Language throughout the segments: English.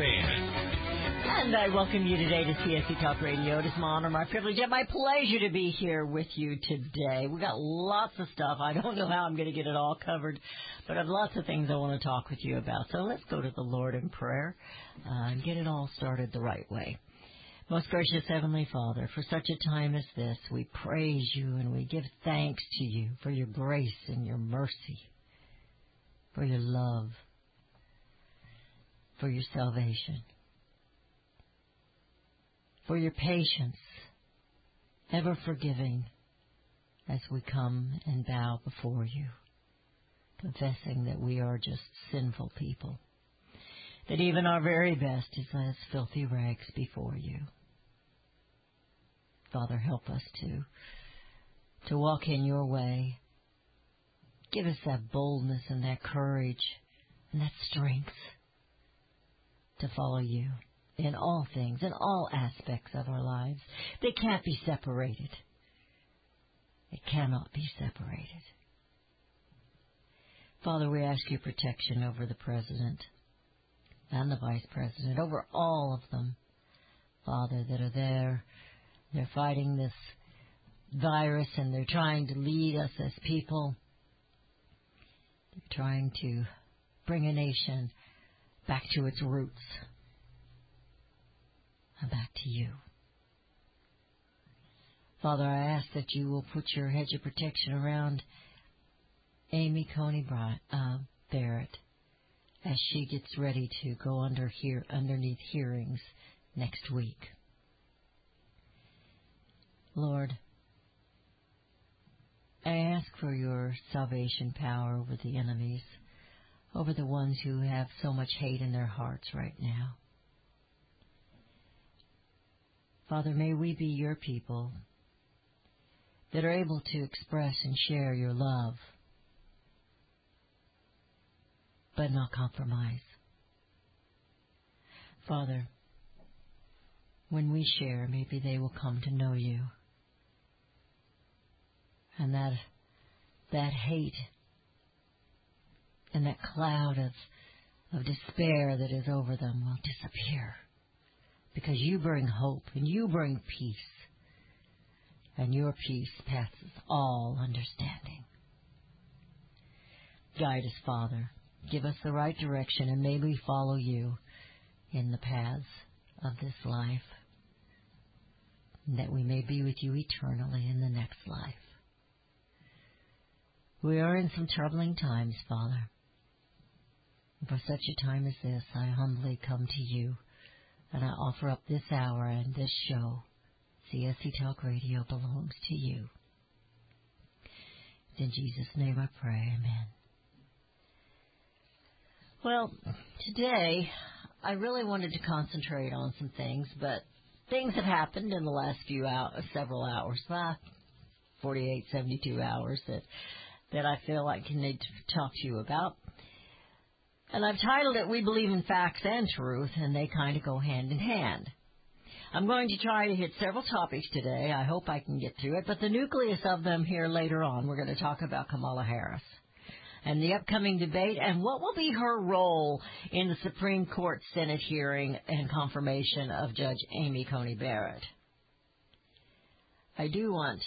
And I welcome you today to CSC Talk Radio. It is my honor, my privilege, and my pleasure to be here with you today. We got lots of stuff. I don't know how I'm going to get it all covered, but I have lots of things I want to talk with you about. So let's go to the Lord in prayer uh, and get it all started the right way. Most gracious Heavenly Father, for such a time as this, we praise you and we give thanks to you for your grace and your mercy, for your love, for your salvation, for your patience, ever forgiving as we come and bow before you, confessing that we are just sinful people, that even our very best is as filthy rags before you. Father, help us to to walk in your way. Give us that boldness and that courage and that strength to follow you in all things, in all aspects of our lives. They can't be separated. It cannot be separated. Father, we ask your protection over the President and the Vice President, over all of them, Father, that are there. They're fighting this virus and they're trying to lead us as people. They're trying to bring a nation back to its roots and back to you. Father, I ask that you will put your hedge of protection around Amy Coney uh, Barrett as she gets ready to go under here underneath hearings next week. Lord, I ask for your salvation power over the enemies over the ones who have so much hate in their hearts right now. Father, may we be your people that are able to express and share your love, but not compromise. Father, when we share, maybe they will come to know you. And that, that hate and that cloud of, of despair that is over them will disappear. Because you bring hope and you bring peace. And your peace passes all understanding. Guide us, Father. Give us the right direction and may we follow you in the paths of this life. That we may be with you eternally in the next life. We are in some troubling times, Father. For such a time as this, I humbly come to you, and I offer up this hour and this show. CSC Talk Radio belongs to you. In Jesus' name I pray, amen. Well, today I really wanted to concentrate on some things, but things have happened in the last few hours, several hours, ah, 48, 72 hours that that I feel like I need to talk to you about. And I've titled it We Believe in Facts and Truth, and they kind of go hand in hand. I'm going to try to hit several topics today. I hope I can get through it, but the nucleus of them here later on, we're going to talk about Kamala Harris and the upcoming debate and what will be her role in the Supreme Court Senate hearing and confirmation of Judge Amy Coney Barrett. I do want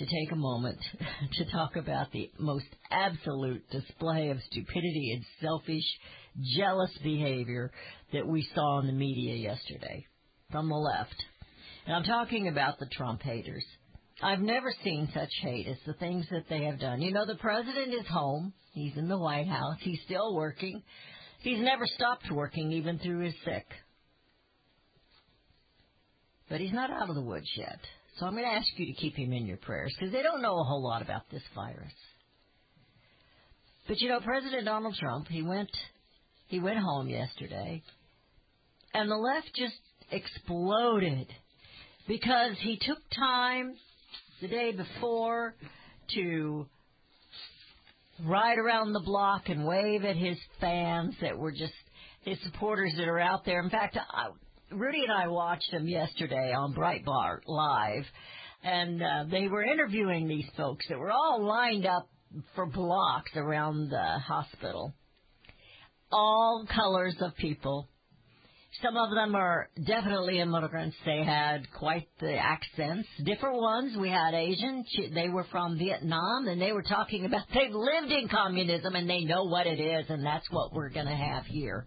to take a moment to talk about the most absolute display of stupidity and selfish, jealous behavior that we saw in the media yesterday from the left. And I'm talking about the Trump haters. I've never seen such hate as the things that they have done. You know, the president is home. He's in the White House. He's still working. He's never stopped working even through his sick. But he's not out of the woods yet. So I'm going to ask you to keep him in your prayers because they don't know a whole lot about this virus. But you know, President Donald Trump, he went he went home yesterday, and the left just exploded because he took time the day before to ride around the block and wave at his fans that were just his supporters that are out there. In fact, I, Rudy and I watched him yesterday on Breitbart Live, and uh, they were interviewing these folks that were all lined up for blocks around the hospital. All colors of people. Some of them are definitely immigrants. They had quite the accents. Different ones. We had Asian. They were from Vietnam and they were talking about they've lived in communism and they know what it is and that's what we're going to have here.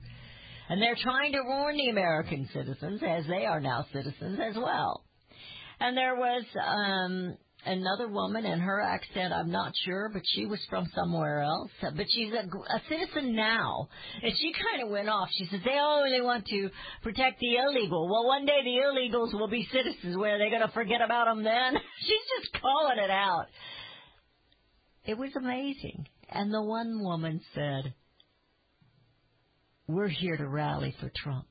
And they're trying to warn the American citizens as they are now citizens as well. And there was um another woman and her accent I'm not sure, but she was from somewhere else. But she's a, a citizen now, and she kind of went off. She says they only want to protect the illegal. Well, one day the illegals will be citizens. Where are they going to forget about them then? she's just calling it out. It was amazing. And the one woman said, "We're here to rally for Trump."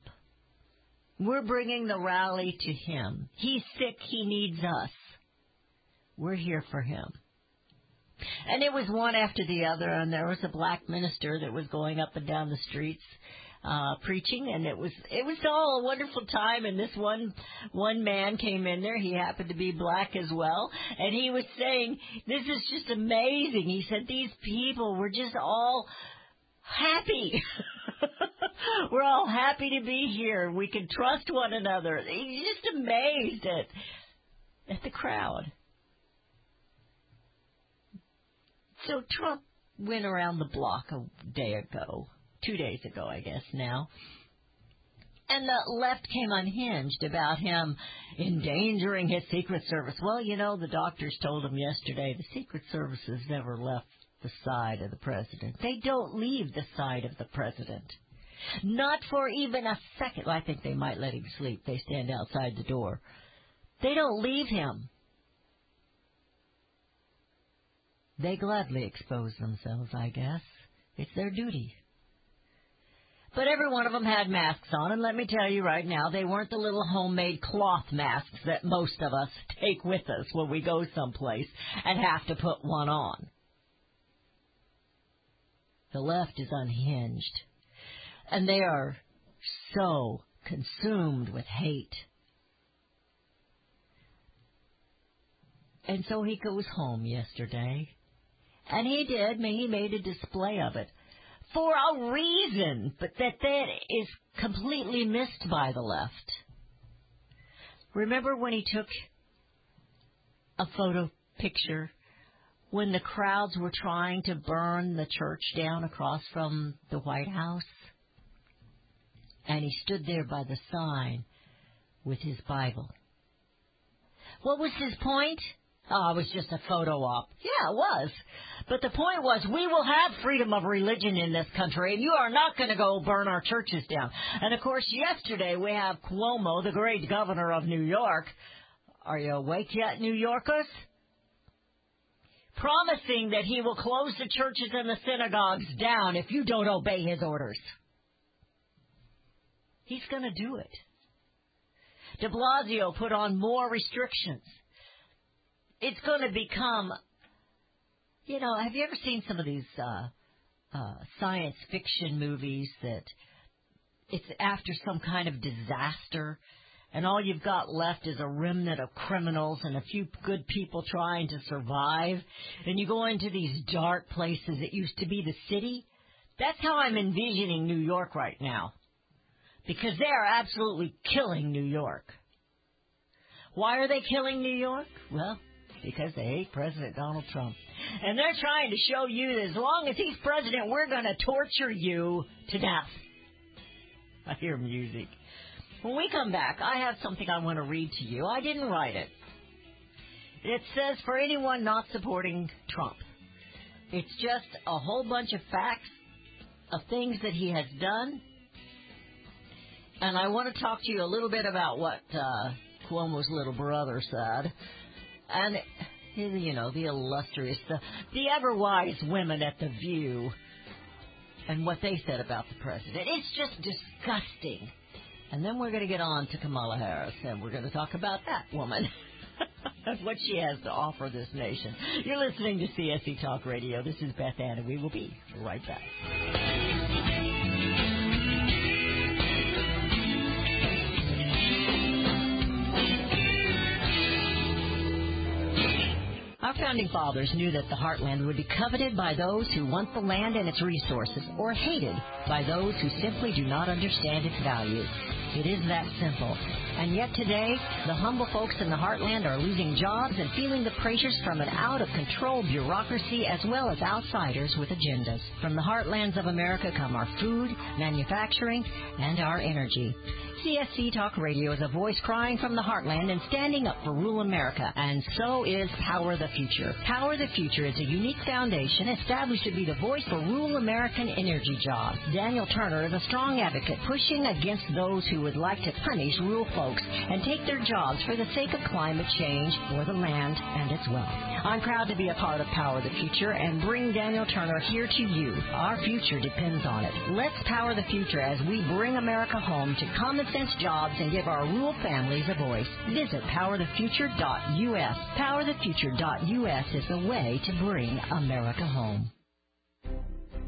We're bringing the rally to him. He's sick. He needs us. We're here for him. And it was one after the other, and there was a black minister that was going up and down the streets uh preaching and it was it was all a wonderful time and this one one man came in there he happened to be black as well and he was saying this is just amazing he said these people were just all happy we're all happy to be here we can trust one another he's just amazed at at the crowd So Trump went around the block a day ago, two days ago, I guess now. And the left came unhinged about him endangering his Secret Service. Well, you know, the doctors told him yesterday the Secret Service has never left the side of the president. They don't leave the side of the president. Not for even a second. Well, I think they might let him sleep. They stand outside the door. They don't leave him. They gladly expose themselves, I guess. It's their duty. But every one of them had masks on, and let me tell you right now, they weren't the little homemade cloth masks that most of us take with us when we go someplace and have to put one on. The left is unhinged, and they are so consumed with hate. And so he goes home yesterday and he did. He made a display of it for a reason, but that that is completely missed by the left. Remember when he took a photo picture when the crowds were trying to burn the church down across from the White House? And he stood there by the sign with his Bible. What was his point? Oh, it was just a photo op. Yeah, it was. But the point was, we will have freedom of religion in this country, and you are not going to go burn our churches down. And of course, yesterday we have Cuomo, the great governor of New York. Are you awake yet, New Yorkers? Promising that he will close the churches and the synagogues down if you don't obey his orders. He's going to do it. De Blasio put on more restrictions it's going to become, you know, have you ever seen some of these uh, uh, science fiction movies that it's after some kind of disaster? And all you've got left is a remnant of criminals and a few good people trying to survive, and you go into these dark places that used to be the city. That's how I'm envisioning New York right now. Because they are absolutely killing New York. Why are they killing New York? Well, because they hate President Donald Trump. And they're trying to show you that as long as he's president, we're going to torture you to death. I hear music. When we come back, I have something I want to read to you. I didn't write it. It says for anyone not supporting Trump. It's just a whole bunch of facts of things that he has done. And I want to talk to you a little bit about what uh, Cuomo's little brother said. And you know, the illustrious, the, the ever wise women at The View, and what they said about the president. It's just disgusting. And then we're going to get on to Kamala Harris, and we're going to talk about that woman. And what she has to offer this nation. You're listening to CSC Talk Radio. This is Beth Ann, and we will be right back. Our founding fathers knew that the heartland would be coveted by those who want the land and its resources, or hated by those who simply do not understand its value. It is that simple. And yet today, the humble folks in the heartland are losing jobs and feeling the pressures from an out of control bureaucracy as well as outsiders with agendas. From the heartlands of America come our food, manufacturing, and our energy. CSC Talk Radio is a voice crying from the heartland and standing up for rural America, and so is Power the Future. Power the Future is a unique foundation established to be the voice for rural American energy jobs. Daniel Turner is a strong advocate pushing against those who would like to punish rural folks and take their jobs for the sake of climate change or the land and its wealth. I'm proud to be a part of Power the Future and bring Daniel Turner here to you. Our future depends on it. Let's power the future as we bring America home to common sense jobs and give our rural families a voice. Visit powerthefuture.us. Powerthefuture.us is the way to bring America home.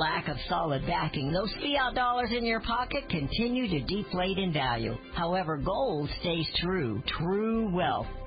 lack of solid backing, those fiat dollars in your pocket continue to deflate in value. However, gold stays true, true wealth.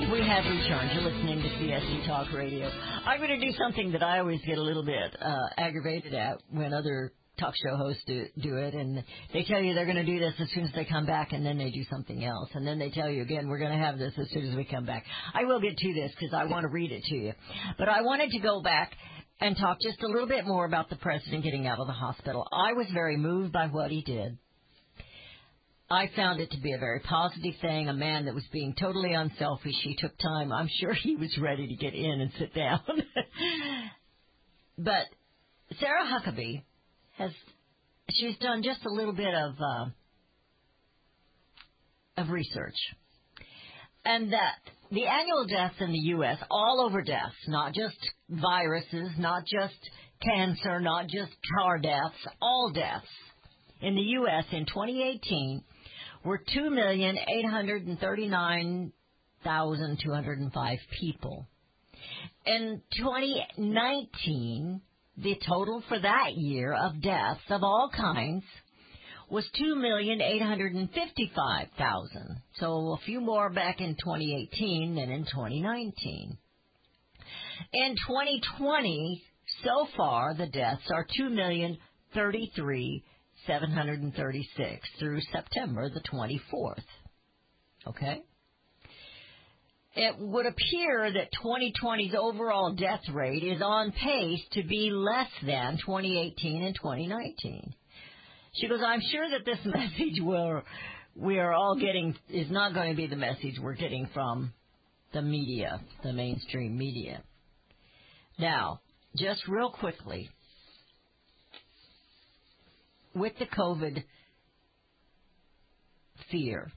And we have returned. You're listening to CSC Talk Radio. I'm going to do something that I always get a little bit uh, aggravated at when other talk show hosts do, do it, and they tell you they're going to do this as soon as they come back, and then they do something else, and then they tell you again, we're going to have this as soon as we come back. I will get to this because I want to read it to you, but I wanted to go back and talk just a little bit more about the president getting out of the hospital. I was very moved by what he did. I found it to be a very positive thing. A man that was being totally unselfish. He took time. I'm sure he was ready to get in and sit down. but Sarah Huckabee has she's done just a little bit of uh, of research, and that the annual deaths in the U.S. all over deaths, not just viruses, not just cancer, not just car deaths, all deaths in the U.S. in 2018 were 2,839,205 people. In 2019, the total for that year of deaths of all kinds was 2,855,000. So a few more back in 2018 than in 2019. In 2020, so far the deaths are 2,033,736 through September the 24th. Okay? It would appear that 2020's overall death rate is on pace to be less than 2018 and 2019. She goes, I'm sure that this message will, we are all getting is not going to be the message we're getting from the media, the mainstream media. Now, just real quickly, with the COVID fear,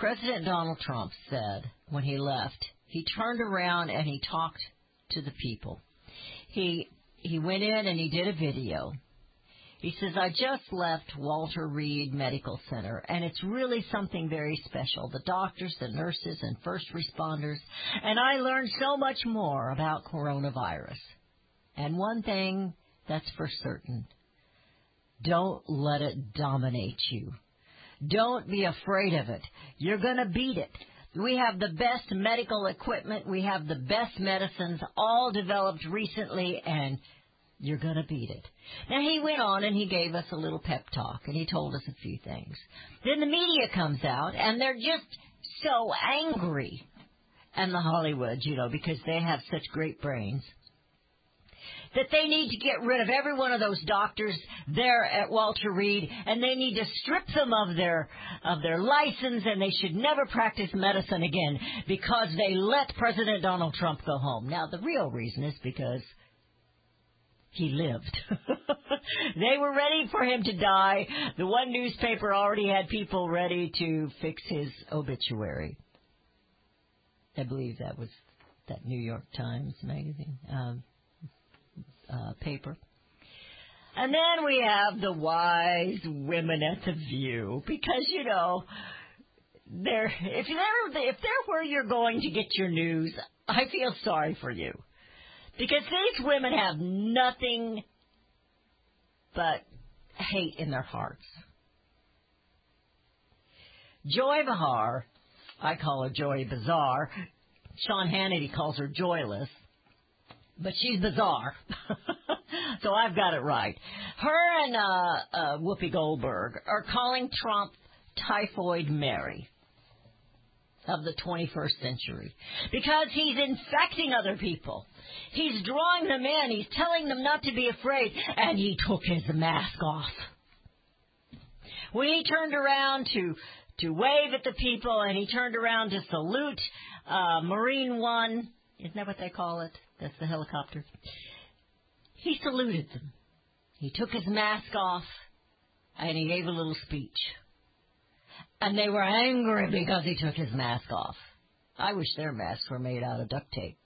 President Donald Trump said when he left, he turned around and he talked to the people. He he went in and he did a video he says, I just left Walter Reed Medical Center, and it's really something very special. The doctors, the nurses, and first responders, and I learned so much more about coronavirus. And one thing that's for certain don't let it dominate you. Don't be afraid of it. You're to beat it. We have the best medical equipment. We have the best medicines, all developed recently, and you're to beat it. Now he went on and he gave us a little pep talk and he told us a few things. Then the media comes out and they're just so angry. And the Hollywood, you know, because they have such great brains. That they need to get rid of every one of those doctors there at Walter Reed and they need to strip them of their, of their license and they should never practice medicine again because they let President Donald Trump go home. Now the real reason is because he lived. they were ready for him to die. The one newspaper already had people ready to fix his obituary. I believe that was that New York Times magazine um, uh, paper. And then we have the wise women at the View, because you know, if they're if they're where you're going to get your news, I feel sorry for you. Because these women have nothing but hate in their hearts. Joy Behar, I call her Joy Bizarre. Sean Hannity calls her joyless, but she's bizarre. so I've got it right. Her and uh, uh, Whoopi Goldberg are calling Trump Typhoid Mary of the 21st century because he's infecting other people. He's drawing them in. He's telling them not to be afraid. And he took his mask off. When he turned around to to wave at the people and he turned around to salute uh, Marine One, isn't that what they call it? That's the helicopter. He saluted them. He took his mask off and he gave a little speech. And they were angry because he took his mask off. I wish their masks were made out of duct tape.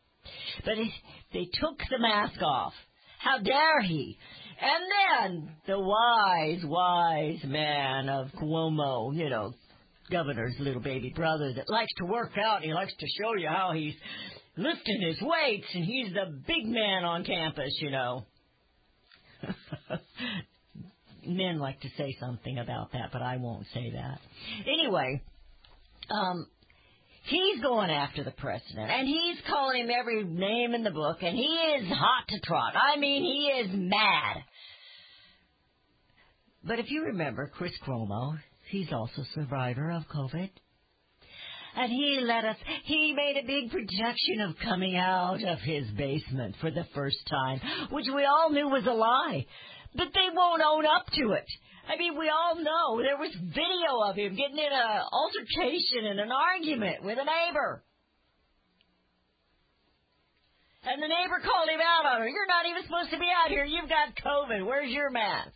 But he, they took the mask off. How dare he? And then the wise, wise man of Cuomo, you know, governor's little baby brother that likes to work out and he likes to show you how he's lifting his weights and he's the big man on campus, you know. Men like to say something about that, but I won't say that. Anyway, um, He's going after the president, and he's calling him every name in the book, and he is hot to trot. I mean, he is mad. But if you remember Chris Cuomo, he's also a survivor of COVID. And he let us, he made a big projection of coming out of his basement for the first time, which we all knew was a lie. But they won't own up to it. I mean, we all know there was video of him getting in an altercation and an argument with a neighbor. And the neighbor called him out on it. You're not even supposed to be out here. You've got COVID. Where's your mask?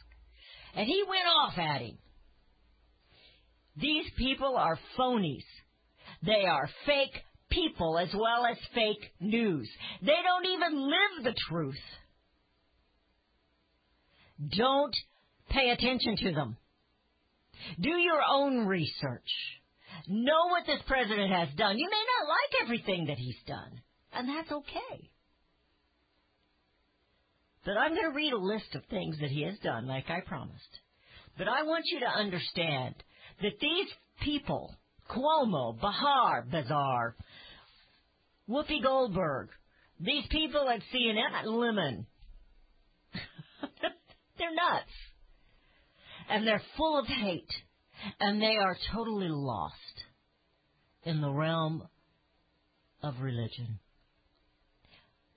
And he went off at him. These people are phonies. They are fake people as well as fake news. They don't even live the truth. Don't Pay attention to them. Do your own research. Know what this president has done. You may not like everything that he's done, and that's okay. But I'm going to read a list of things that he has done, like I promised. But I want you to understand that these people, Cuomo, Behar, Bizarre, Whoopi Goldberg, these people at CNN, Lemon, they're nuts. And they're full of hate. And they are totally lost in the realm of religion,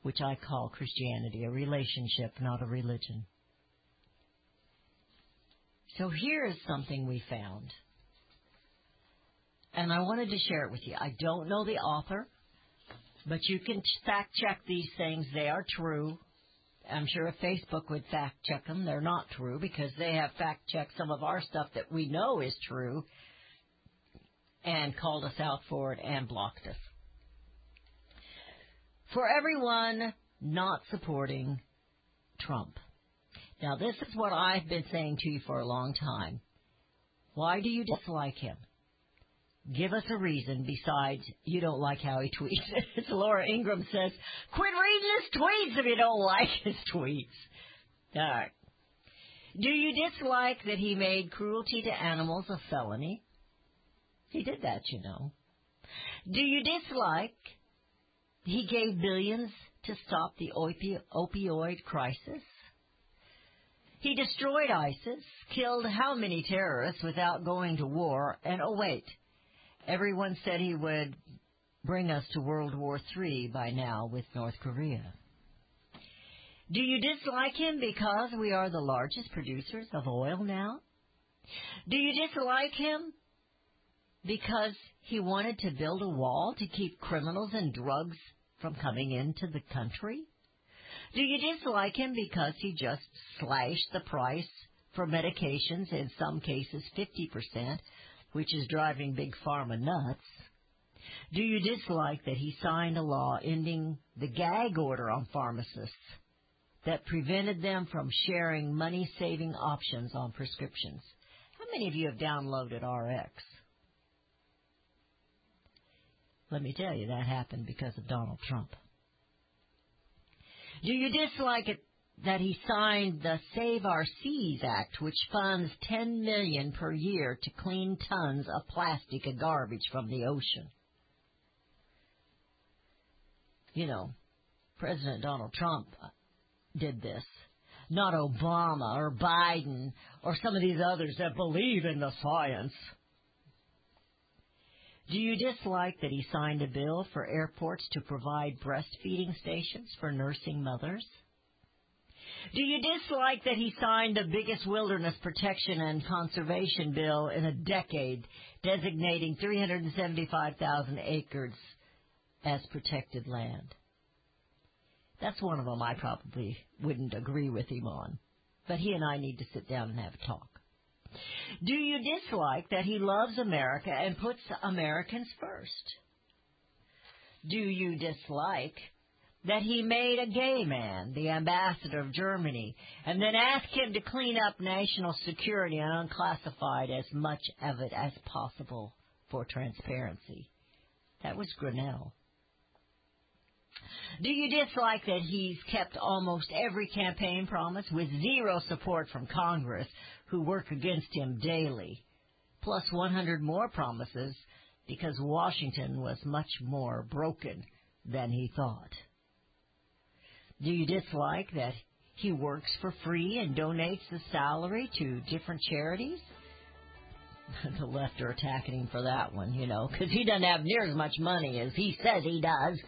which I call Christianity, a relationship, not a religion. So here is something we found. And I wanted to share it with you. I don't know the author, but you can fact check these things. They are true. I'm sure if Facebook would fact check them, they're not true because they have fact checked some of our stuff that we know is true and called us out for it and blocked us. For everyone not supporting Trump. Now, this is what I've been saying to you for a long time. Why do you dislike him? Give us a reason besides you don't like how he tweets. Laura Ingraham says, quit reading his tweets if you don't like his tweets. All right. Do you dislike that he made cruelty to animals a felony? He did that, you know. Do you dislike he gave billions to stop the opi- opioid crisis? He destroyed ISIS, killed how many terrorists without going to war, and oh wait, everyone said he would bring us to World War III by now with North Korea. Do you dislike him because we are the largest producers of oil now? Do you dislike him because he wanted to build a wall to keep criminals and drugs from coming into the country? Do you dislike him because he just slashed the price for medications, in some cases 50%, which is driving Big Pharma nuts? Do you dislike that he signed a law ending the gag order on pharmacists that prevented them from sharing money-saving options on prescriptions? How many of you have downloaded RX? Let me tell you, that happened because of Donald Trump. Do you dislike it that he signed the Save Our Seas Act, which funds 10 million per year to clean tons of plastic and garbage from the ocean? You know, President Donald Trump did this, not Obama or Biden or some of these others that believe in the science. Do you dislike that he signed a bill for airports to provide breastfeeding stations for nursing mothers? Do you dislike that he signed the biggest wilderness protection and conservation bill in a decade, designating 375,000 acres as protected land? That's one of them I probably wouldn't agree with him on. But he and I need to sit down and have a talk. Do you dislike that he loves America and puts Americans first? Do you dislike that he made a gay man the ambassador of Germany and then asked him to clean up national security and unclassified as much of it as possible for transparency? That was Grenell. Do you dislike that he's kept almost every campaign promise with zero support from Congress who work against him daily, plus 100 more promises because Washington was much more broken than he thought. Do you dislike that he works for free and donates the salary to different charities? the left are attacking him for that one, you know, because he doesn't have near as much money as he says he does,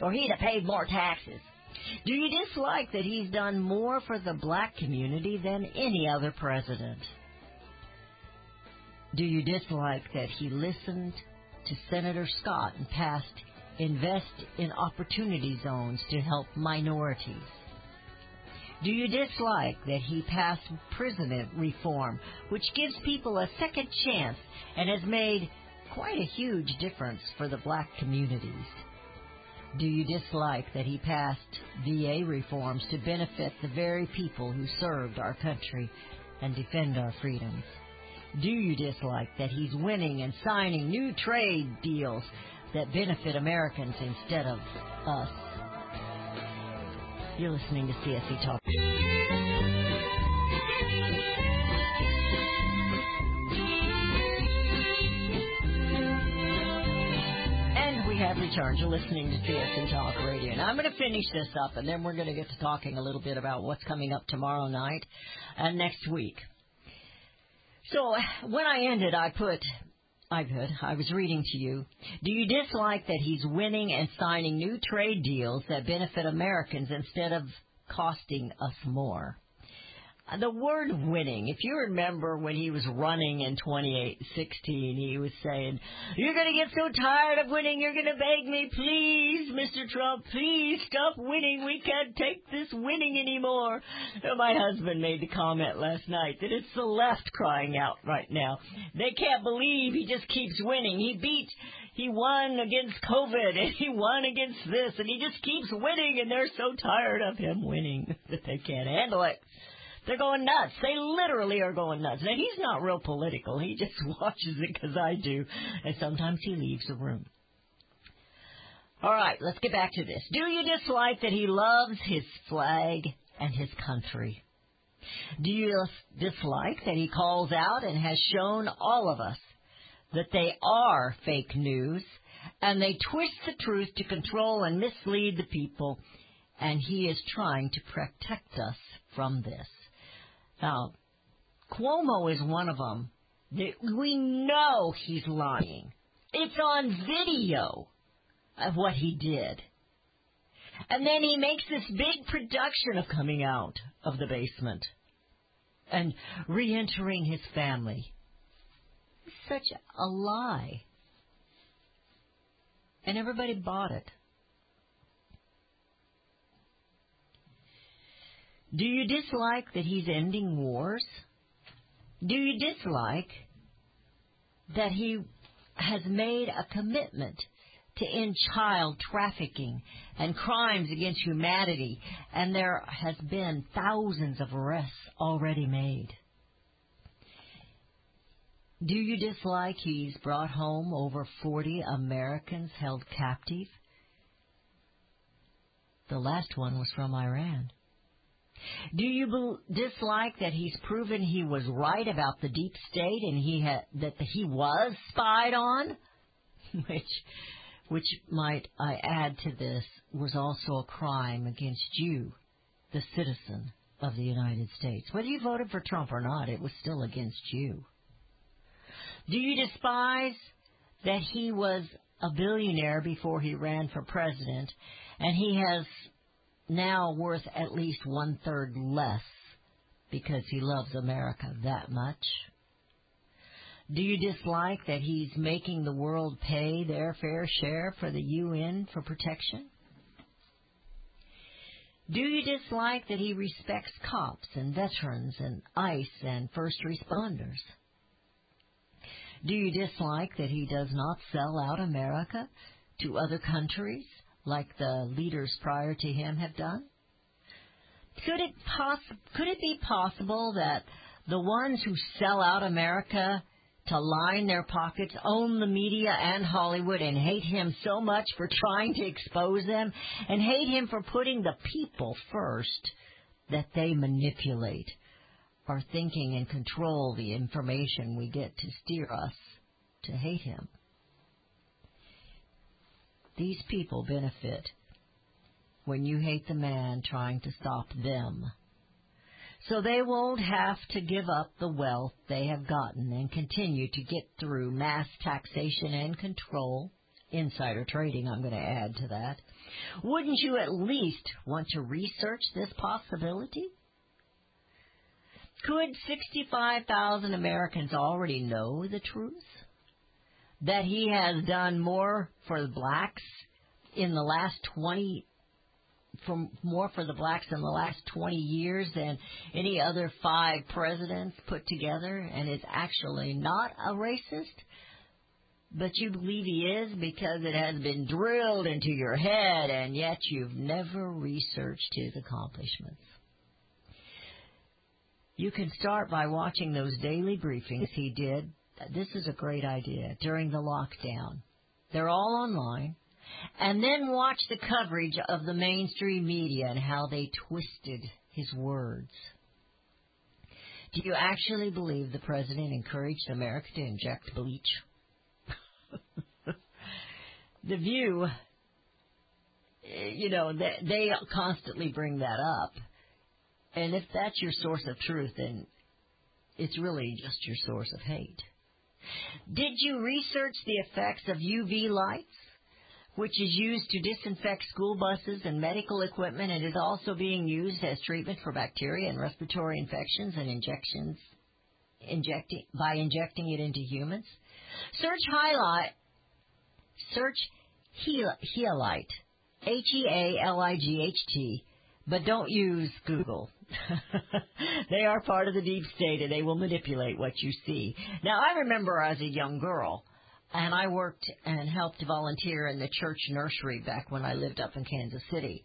or he'd have paid more taxes. Do you dislike that he's done more for the black community than any other president? Do you dislike that he listened to Senator Scott and passed Invest in Opportunity Zones to help minorities? Do you dislike that he passed prison reform, which gives people a second chance and has made quite a huge difference for the black communities? Do you dislike that he passed VA reforms to benefit the very people who served our country and defend our freedoms? Do you dislike that he's winning and signing new trade deals that benefit Americans instead of us? You're listening to CSC Talk. And we have returned to listening to CSC Talk Radio. And I'm going to finish this up, and then we're going to get to talking a little bit about what's coming up tomorrow night and next week. So when I ended, I put, I put, I was reading to you. Do you dislike that he's winning and signing new trade deals that benefit Americans instead of costing us more? The word winning, if you remember when he was running in 2016, he was saying, You're going to get so tired of winning, you're going to beg me, please, Mr. Trump, please stop winning. We can't take this winning anymore. My husband made the comment last night that it's the left crying out right now. They can't believe he just keeps winning. He beat he won against COVID and he won against this and he just keeps winning and they're so tired of him winning that they can't handle it. They're going nuts. They literally are going nuts. Now, he's not real political. He just watches it because I do. And sometimes he leaves the room. All right, let's get back to this. Do you dislike that he loves his flag and his country? Do you dislike that he calls out and has shown all of us that they are fake news and they twist the truth to control and mislead the people and he is trying to protect us from this? Now, Cuomo is one of them. We know he's lying. It's on video of what he did. And then he makes this big production of coming out of the basement and re-entering his family. Such a lie. And everybody bought it. Do you dislike that he's ending wars? Do you dislike that he has made a commitment to end child trafficking and crimes against humanity, and there has been thousands of arrests already made? Do you dislike he's brought home over 40 Americans held captive? The last one was from Iran. Do you dislike that he's proven he was right about the deep state and he had that he was spied on? which, which might I add to this, was also a crime against you, the citizen of the United States. Whether you voted for Trump or not, it was still against you. Do you despise that he was a billionaire before he ran for president and he has now worth at least one third less because he loves America that much? Do you dislike that he's making the world pay their fair share for the UN for protection? Do you dislike that he respects cops and veterans and ICE and first responders? Do you dislike that he does not sell out America to other countries like the leaders prior to him have done? Could it poss- could it be possible that the ones who sell out America to line their pockets own the media and Hollywood and hate him so much for trying to expose them and hate him for putting the people first that they manipulate our thinking and control the information we get to steer us to hate him? These people benefit when you hate the man trying to stop them. So they won't have to give up the wealth they have gotten and continue to get through mass taxation and control. Insider trading, I'm going to add to that. Wouldn't you at least want to research this possibility? Could 65,000 Americans already know the truth? That he has done more for the blacks in the last 20 from more for the blacks in the last 20 years than any other five presidents put together and is actually not a racist. But you believe he is because it has been drilled into your head and yet you've never researched his accomplishments. You can start by watching those daily briefings he did this is a great idea during the lockdown. They're all online. And then watch the coverage of the mainstream media and how they twisted his words. Do you actually believe the president encouraged America to inject bleach? the View, you know, they constantly bring that up. And if that's your source of truth, then it's really just your source of hate. Did you research the effects of UV lights, which is used to disinfect school buses and medical equipment and is also being used as treatment for bacteria and respiratory infections and injections injecting by injecting it into humans? Search highlight search Healight, H E A L I G H T, but don't use Google. they are part of the deep state and they will manipulate what you see. Now, I remember as a young girl, and I worked and helped volunteer in the church nursery back when I lived up in Kansas City.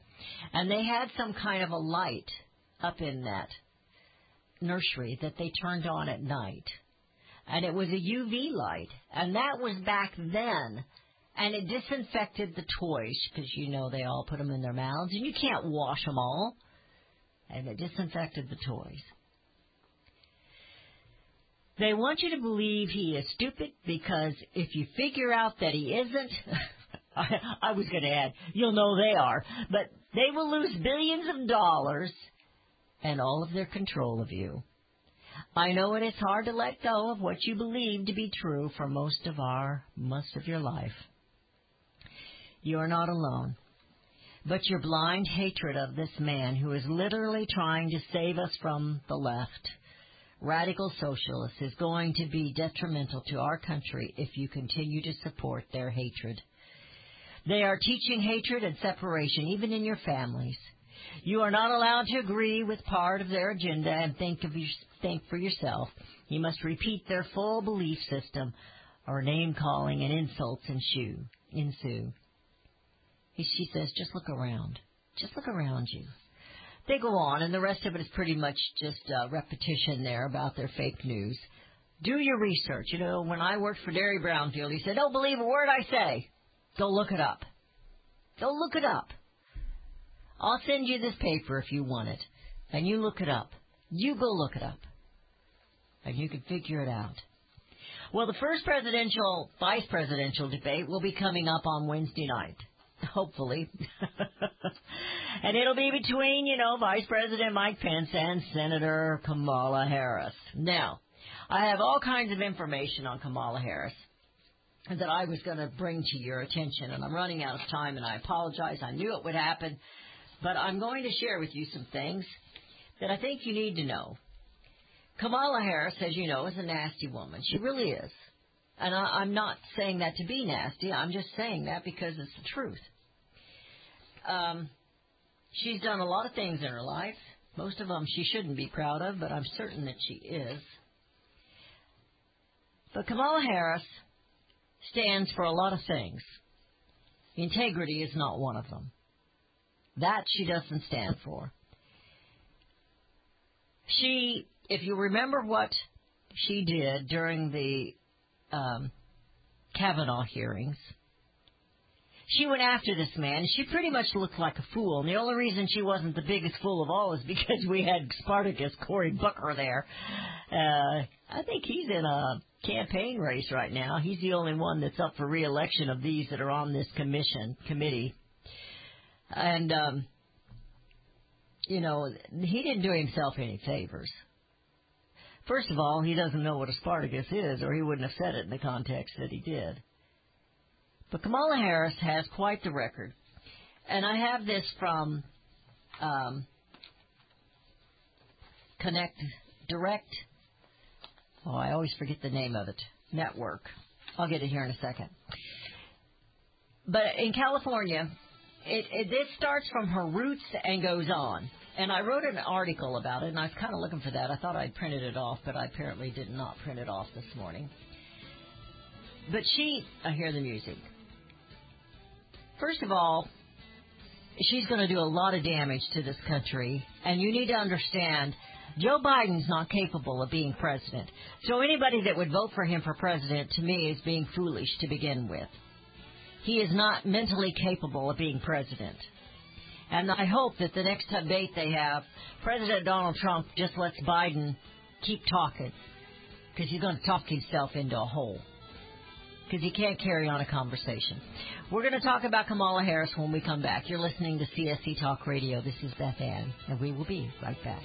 And they had some kind of a light up in that nursery that they turned on at night. And it was a UV light. And that was back then. And it disinfected the toys because you know they all put them in their mouths and you can't wash them all and it disinfected the toys. They want you to believe he is stupid because if you figure out that he isn't, I, I was going to add, you'll know they are, but they will lose billions of dollars and all of their control of you. I know it is hard to let go of what you believe to be true for most of our, most of your life. You are not alone. But your blind hatred of this man who is literally trying to save us from the left, radical socialists, is going to be detrimental to our country if you continue to support their hatred. They are teaching hatred and separation even in your families. You are not allowed to agree with part of their agenda and think of your, think for yourself. You must repeat their full belief system or name calling and insults ensue. ensue. She says, just look around. Just look around you. They go on, and the rest of it is pretty much just uh, repetition there about their fake news. Do your research. You know, when I worked for Derry Brownfield, he said, don't believe a word I say. Go look it up. Go look it up. I'll send you this paper if you want it. And you look it up. You go look it up. And you can figure it out. Well, the first presidential, vice presidential debate will be coming up on Wednesday night hopefully. and it'll be between, you know, Vice President Mike Pence and Senator Kamala Harris. Now, I have all kinds of information on Kamala Harris that I was going to bring to your attention, and I'm running out of time, and I apologize. I knew it would happen, but I'm going to share with you some things that I think you need to know. Kamala Harris, as you know, is a nasty woman. She really is. And I, I'm not saying that to be nasty. I'm just saying that because it's the truth. Um, she's done a lot of things in her life. Most of them she shouldn't be proud of, but I'm certain that she is. But Kamala Harris stands for a lot of things. Integrity is not one of them. That she doesn't stand for. She, if you remember what she did during the um, Kavanaugh hearings, she went after this man. She pretty much looked like a fool. And the only reason she wasn't the biggest fool of all is because we had Spartacus, Cory Booker there. Uh, I think he's in a campaign race right now. He's the only one that's up for reelection of these that are on this commission, committee. And, um, you know, he didn't do himself any favors. First of all, he doesn't know what a Spartacus is, or he wouldn't have said it in the context that he did. But Kamala Harris has quite the record. And I have this from um, Connect Direct. Oh, I always forget the name of it. Network. I'll get it here in a second. But in California, it, it, this starts from her roots and goes on. And I wrote an article about it, and I was kind of looking for that. I thought I'd printed it off, but I apparently did not print it off this morning. But she, I hear the music. First of all, she's going to do a lot of damage to this country, and you need to understand Joe Biden's not capable of being president. So anybody that would vote for him for president to me is being foolish to begin with. He is not mentally capable of being president. And I hope that the next debate they have, President Donald Trump just lets Biden keep talking because he's going to talk himself into a hole because he can't carry on a conversation. We're going to talk about Kamala Harris when we come back. You're listening to CSC Talk Radio. This is Beth Ann, and we will be right back.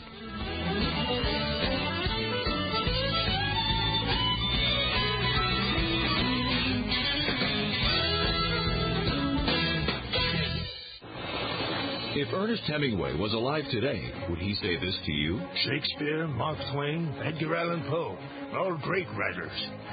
If Ernest Hemingway was alive today, would he say this to you? Shakespeare, Mark Twain, Edgar Allan Poe, all great writers.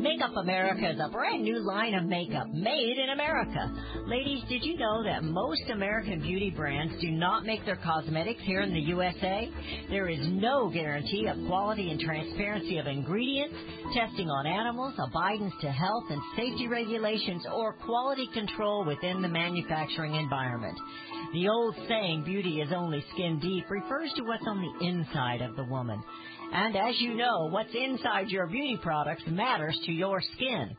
Makeup America is a brand new line of makeup made in America. Ladies, did you know that most American beauty brands do not make their cosmetics here in the USA? There is no guarantee of quality and transparency of ingredients, testing on animals, abidance to health and safety regulations, or quality control within the manufacturing environment. The old saying, beauty is only skin deep, refers to what's on the inside of the woman. And as you know, what's inside your beauty products matters to your skin.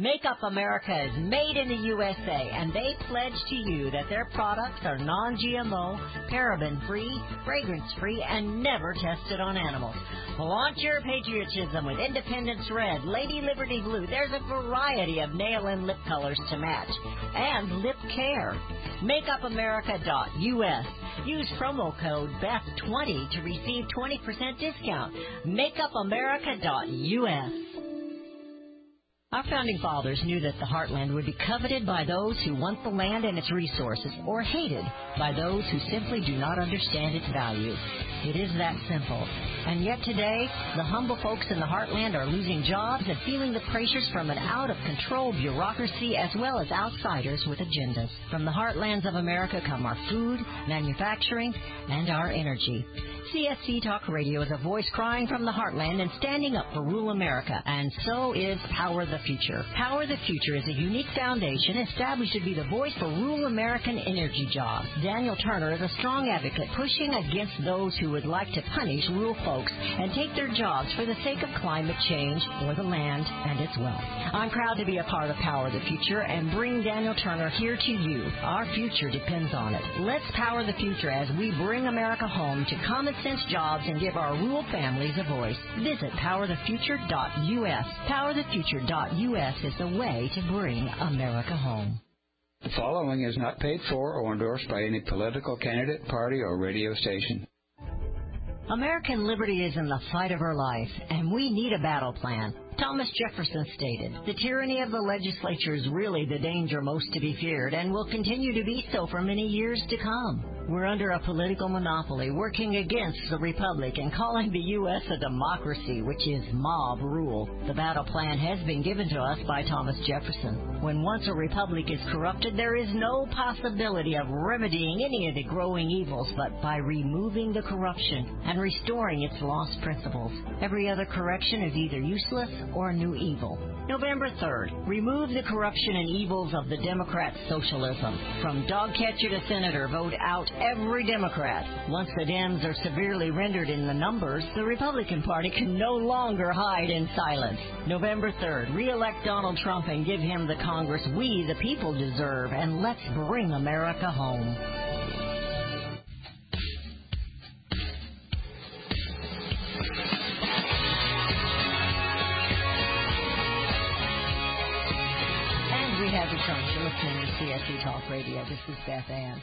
Makeup America is made in the USA, and they pledge to you that their products are non-GMO, paraben-free, fragrance-free, and never tested on animals. Launch your patriotism with Independence Red, Lady Liberty Blue. There's a variety of nail and lip colors to match. And lip care. MakeupAmerica.us. Use promo code BEST20 to receive 20% discount. MakeupAmerica.us. Our founding fathers knew that the heartland would be coveted by those who want the land and its resources, or hated by those who simply do not understand its value. It is that simple. And yet today, the humble folks in the heartland are losing jobs and feeling the pressures from an out of control bureaucracy as well as outsiders with agendas. From the heartlands of America come our food, manufacturing, and our energy. CSC Talk Radio is a voice crying from the heartland and standing up for rural America, and so is Power the Future. Power the Future is a unique foundation established to be the voice for rural American energy jobs. Daniel Turner is a strong advocate pushing against those who would like to punish rural folks and take their jobs for the sake of climate change or the land and its wealth. I'm proud to be a part of Power the Future and bring Daniel Turner here to you. Our future depends on it. Let's power the future as we bring America home to common sense jobs and give our rural families a voice. Visit powerthefuture.us. Powerthefuture.us is the way to bring America home. The following is not paid for or endorsed by any political candidate, party, or radio station. American liberty is in the fight of her life, and we need a battle plan. Thomas Jefferson stated, The tyranny of the legislature is really the danger most to be feared and will continue to be so for many years to come. We're under a political monopoly working against the Republic and calling the U.S. a democracy, which is mob rule. The battle plan has been given to us by Thomas Jefferson. When once a republic is corrupted, there is no possibility of remedying any of the growing evils but by removing the corruption and restoring its lost principles. Every other correction is either useless or new evil. November 3rd, remove the corruption and evils of the Democrat socialism. From dog catcher to senator, vote out every Democrat. Once the Dems are severely rendered in the numbers, the Republican Party can no longer hide in silence. November 3rd, re-elect Donald Trump and give him the Congress we, the people, deserve, and let's bring America home. Have returned. You're listening to CSC Talk Radio. This is Beth Ann.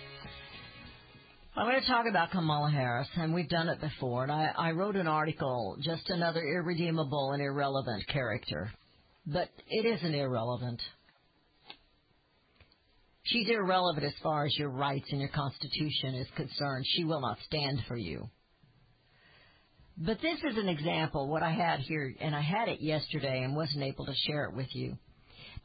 I'm going to talk about Kamala Harris, and we've done it before. And I, I wrote an article, just another irredeemable and irrelevant character. But it isn't irrelevant. She's irrelevant as far as your rights and your Constitution is concerned. She will not stand for you. But this is an example, what I had here, and I had it yesterday and wasn't able to share it with you.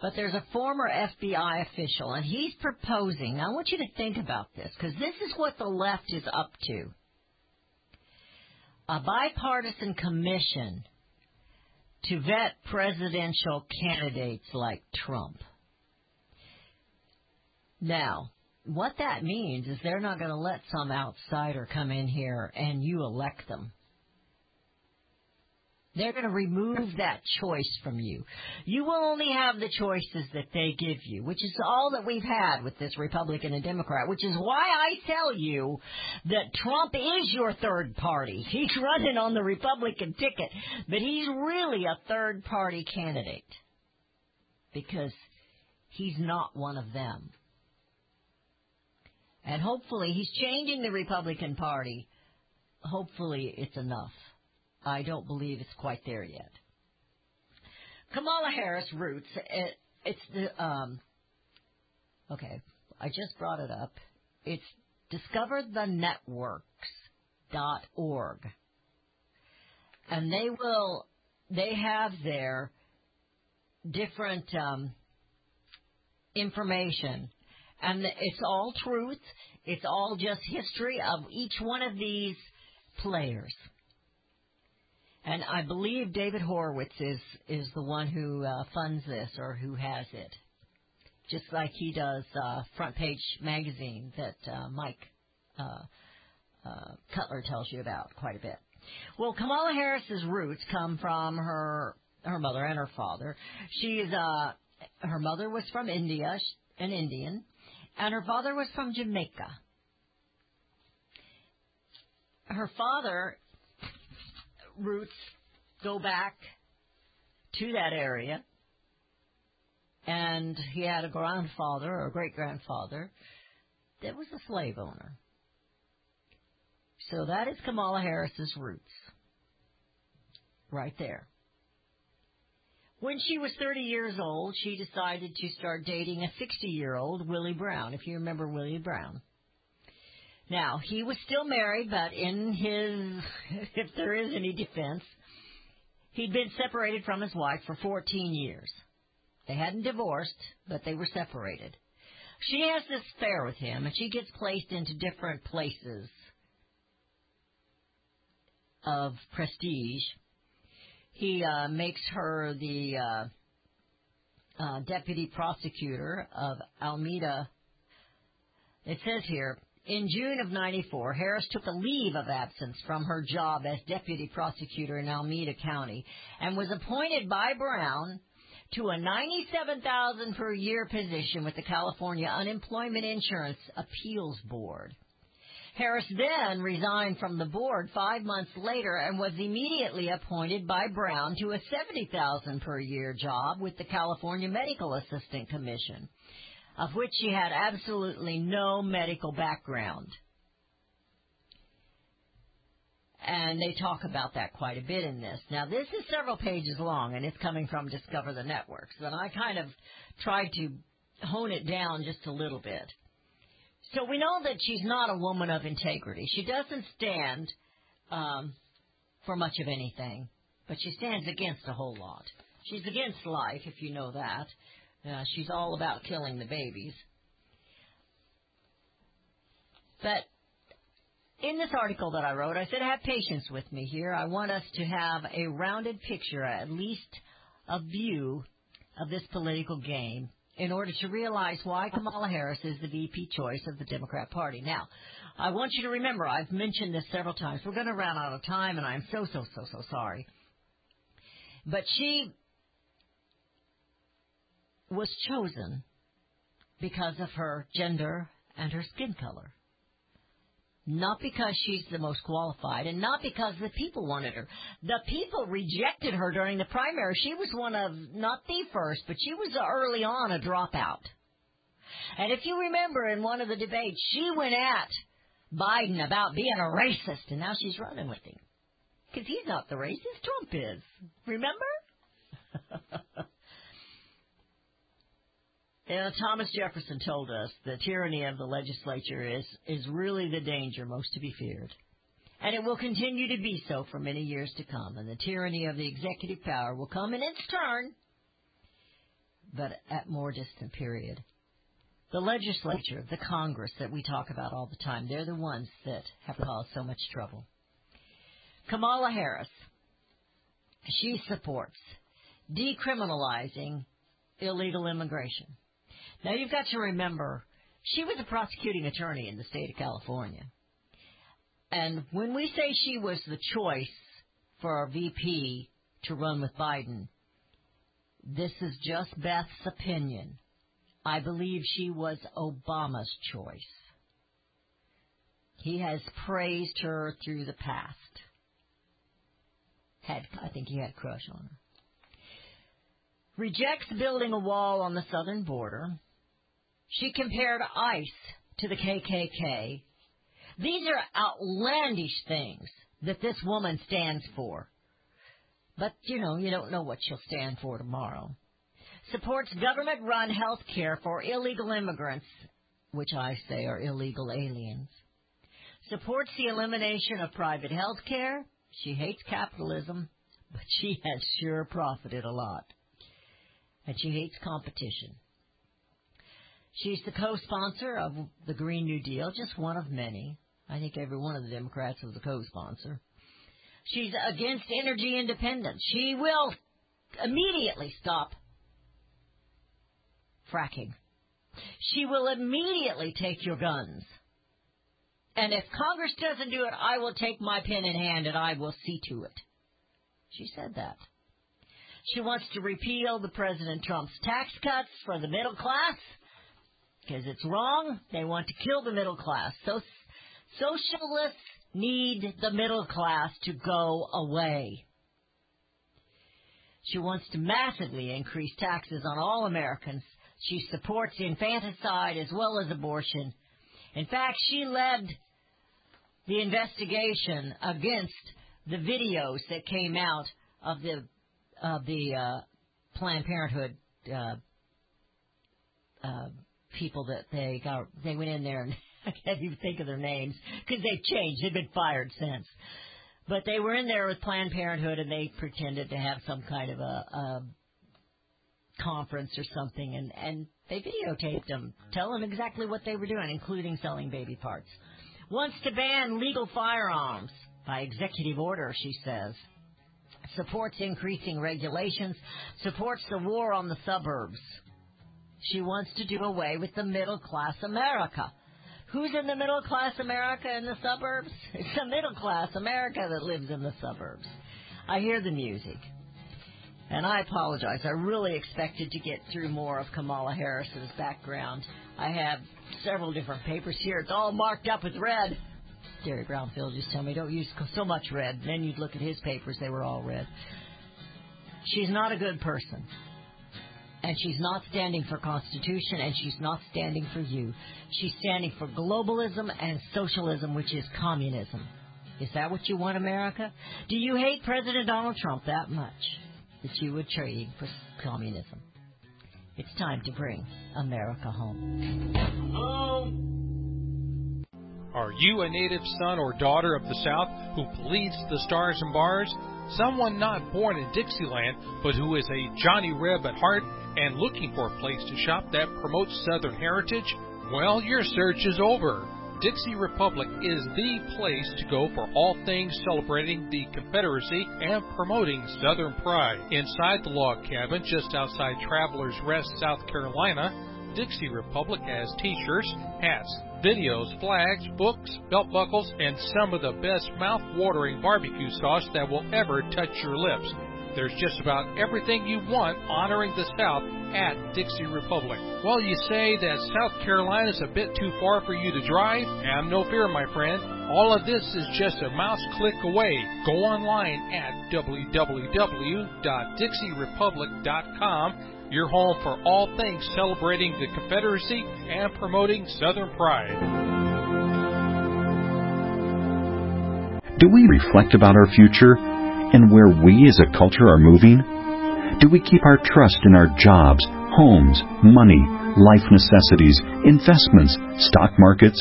But there's a former FBI official, and he's proposing, now I want you to think about this, because this is what the left is up to. A bipartisan commission to vet presidential candidates like Trump. Now, what that means is they're not going to let some outsider come in here and you elect them. They're going to remove that choice from you. You will only have the choices that they give you, which is all that we've had with this Republican and Democrat, which is why I tell you that Trump is your third party. He's running on the Republican ticket, but he's really a third party candidate because he's not one of them. And hopefully he's changing the Republican Party. Hopefully it's enough. I don't believe it's quite there yet. Kamala Harris roots. It, it's the um. Okay, I just brought it up. It's discoverthenetworks.org, and they will. They have their different um, information, and it's all truth. It's all just history of each one of these players. And I believe David Horowitz is is the one who uh, funds this or who has it, just like he does uh, Front Page Magazine that uh, Mike uh, uh, Cutler tells you about quite a bit. Well, Kamala Harris's roots come from her her mother and her father. She's uh her mother was from India, an Indian, and her father was from Jamaica. Her father roots go back to that area. And he had a grandfather or a great grandfather that was a slave owner. So that is Kamala Harris's roots. Right there. When she was 30 years old, she decided to start dating a 60 year old Willie Brown, if you remember Willie Brown. Now, he was still married, but in his, if there is any defense, he'd been separated from his wife for 14 years. They hadn't divorced, but they were separated. She has this affair with him, and she gets placed into different places of prestige. He uh, makes her the uh, uh, deputy prosecutor of Alameda. It says here, in June of 94, Harris took a leave of absence from her job as deputy prosecutor in Alameda County and was appointed by Brown to a 97,000 per year position with the California Unemployment Insurance Appeals Board. Harris then resigned from the board five months later and was immediately appointed by Brown to a 70,000 per year job with the California Medical Assistance Commission of which she had absolutely no medical background. And they talk about that quite a bit in this. Now, this is several pages long, and it's coming from Discover the Networks. And I kind of tried to hone it down just a little bit. So we know that she's not a woman of integrity. She doesn't stand um, for much of anything, but she stands against a whole lot. She's against life, if you know that. Uh, she's all about killing the babies. But in this article that I wrote, I said, have patience with me here. I want us to have a rounded picture, at least a view of this political game in order to realize why Kamala Harris is the VP choice of the Democrat Party. Now, I want you to remember, I've mentioned this several times. We're going to run out of time, and I'm so, so, so, so sorry. But she was chosen because of her gender and her skin color. Not because she's the most qualified and not because the people wanted her. The people rejected her during the primary. She was one of, not the first, but she was early on a dropout. And if you remember in one of the debates, she went at Biden about being a racist, and now she's running with him. Because he's not the racist, Trump is. Remember? Thomas Jefferson told us the tyranny of the legislature is, is really the danger most to be feared. And it will continue to be so for many years to come. And the tyranny of the executive power will come in its turn, but at more distant period. The legislature, the Congress that we talk about all the time, they're the ones that have caused so much trouble. Kamala Harris, she supports decriminalizing illegal immigration. Now you've got to remember, she was a prosecuting attorney in the state of California. And when we say she was the choice for our VP to run with Biden, this is just Beth's opinion. I believe she was Obama's choice. He has praised her through the past. Had I think he had a crush on her. Rejects building a wall on the southern border she compared ICE to the KKK. These are outlandish things that this woman stands for. But, you know, you don't know what she'll stand for tomorrow. Supports government run health care for illegal immigrants, which I say are illegal aliens. Supports the elimination of private health care. She hates capitalism, but she has sure profited a lot. And she hates competition. She's the co-sponsor of the Green New Deal, just one of many. I think every one of the Democrats was a co-sponsor. She's against energy independence. She will immediately stop fracking. She will immediately take your guns. And if Congress doesn't do it, I will take my pen in hand and I will see to it. She said that. She wants to repeal the President Trump's tax cuts for the middle class because it's wrong. They want to kill the middle class. So socialists need the middle class to go away. She wants to massively increase taxes on all Americans. She supports infanticide as well as abortion. In fact, she led the investigation against the videos that came out of the of the uh, Planned Parenthood uh, uh, people that they got, they went in there and I can't even think of their names because they've changed. They've been fired since. But they were in there with Planned Parenthood and they pretended to have some kind of a, a conference or something and, and they videotaped them, telling them exactly what they were doing, including selling baby parts. Wants to ban legal firearms by executive order, she says. Supports increasing regulations, supports the war on the suburbs. She wants to do away with the middle class America. Who's in the middle class America in the suburbs? It's the middle class America that lives in the suburbs. I hear the music. And I apologize. I really expected to get through more of Kamala Harris's background. I have several different papers here. It's all marked up with red. Derry Brownfield just told me don't use so much red. Then you'd look at his papers, they were all red. She's not a good person and she's not standing for Constitution, and she's not standing for you. She's standing for globalism and socialism, which is communism. Is that what you want, America? Do you hate President Donald Trump that much that you would trade for communism? It's time to bring America home. Are you a native son or daughter of the South who bleeds the stars and bars? Someone not born in Dixieland, but who is a Johnny Reb at heart and looking for a place to shop that promotes Southern heritage? Well, your search is over. Dixie Republic is the place to go for all things celebrating the Confederacy and promoting Southern pride. Inside the log cabin, just outside Travelers Rest, South Carolina, Dixie Republic has t-shirts, hats, videos, flags, books, belt buckles, and some of the best mouth-watering barbecue sauce that will ever touch your lips. There's just about everything you want honoring the South at Dixie Republic. Well, you say that South Carolina is a bit too far for you to drive? Have no fear, my friend. All of this is just a mouse click away. Go online at www.dixierepublic.com your home for all things celebrating the Confederacy and promoting Southern pride. Do we reflect about our future and where we as a culture are moving? Do we keep our trust in our jobs, homes, money, life necessities, investments, stock markets?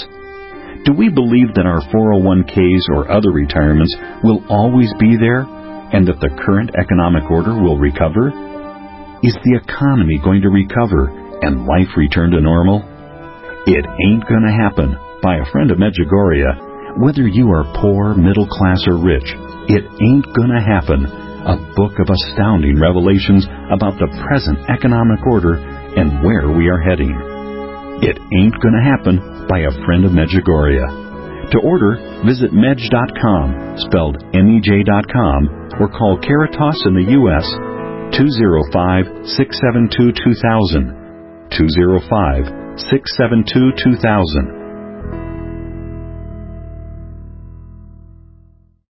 Do we believe that our 401ks or other retirements will always be there and that the current economic order will recover? Is the economy going to recover and life return to normal? It ain't going to happen by a friend of Medjugorje. Whether you are poor, middle class, or rich, it ain't to happen. A book of astounding revelations about the present economic order and where we are heading. It ain't to happen by a friend of Medjugorje. To order, visit medj.com, spelled M-E-J.com, or call Caritas in the U.S. 205 672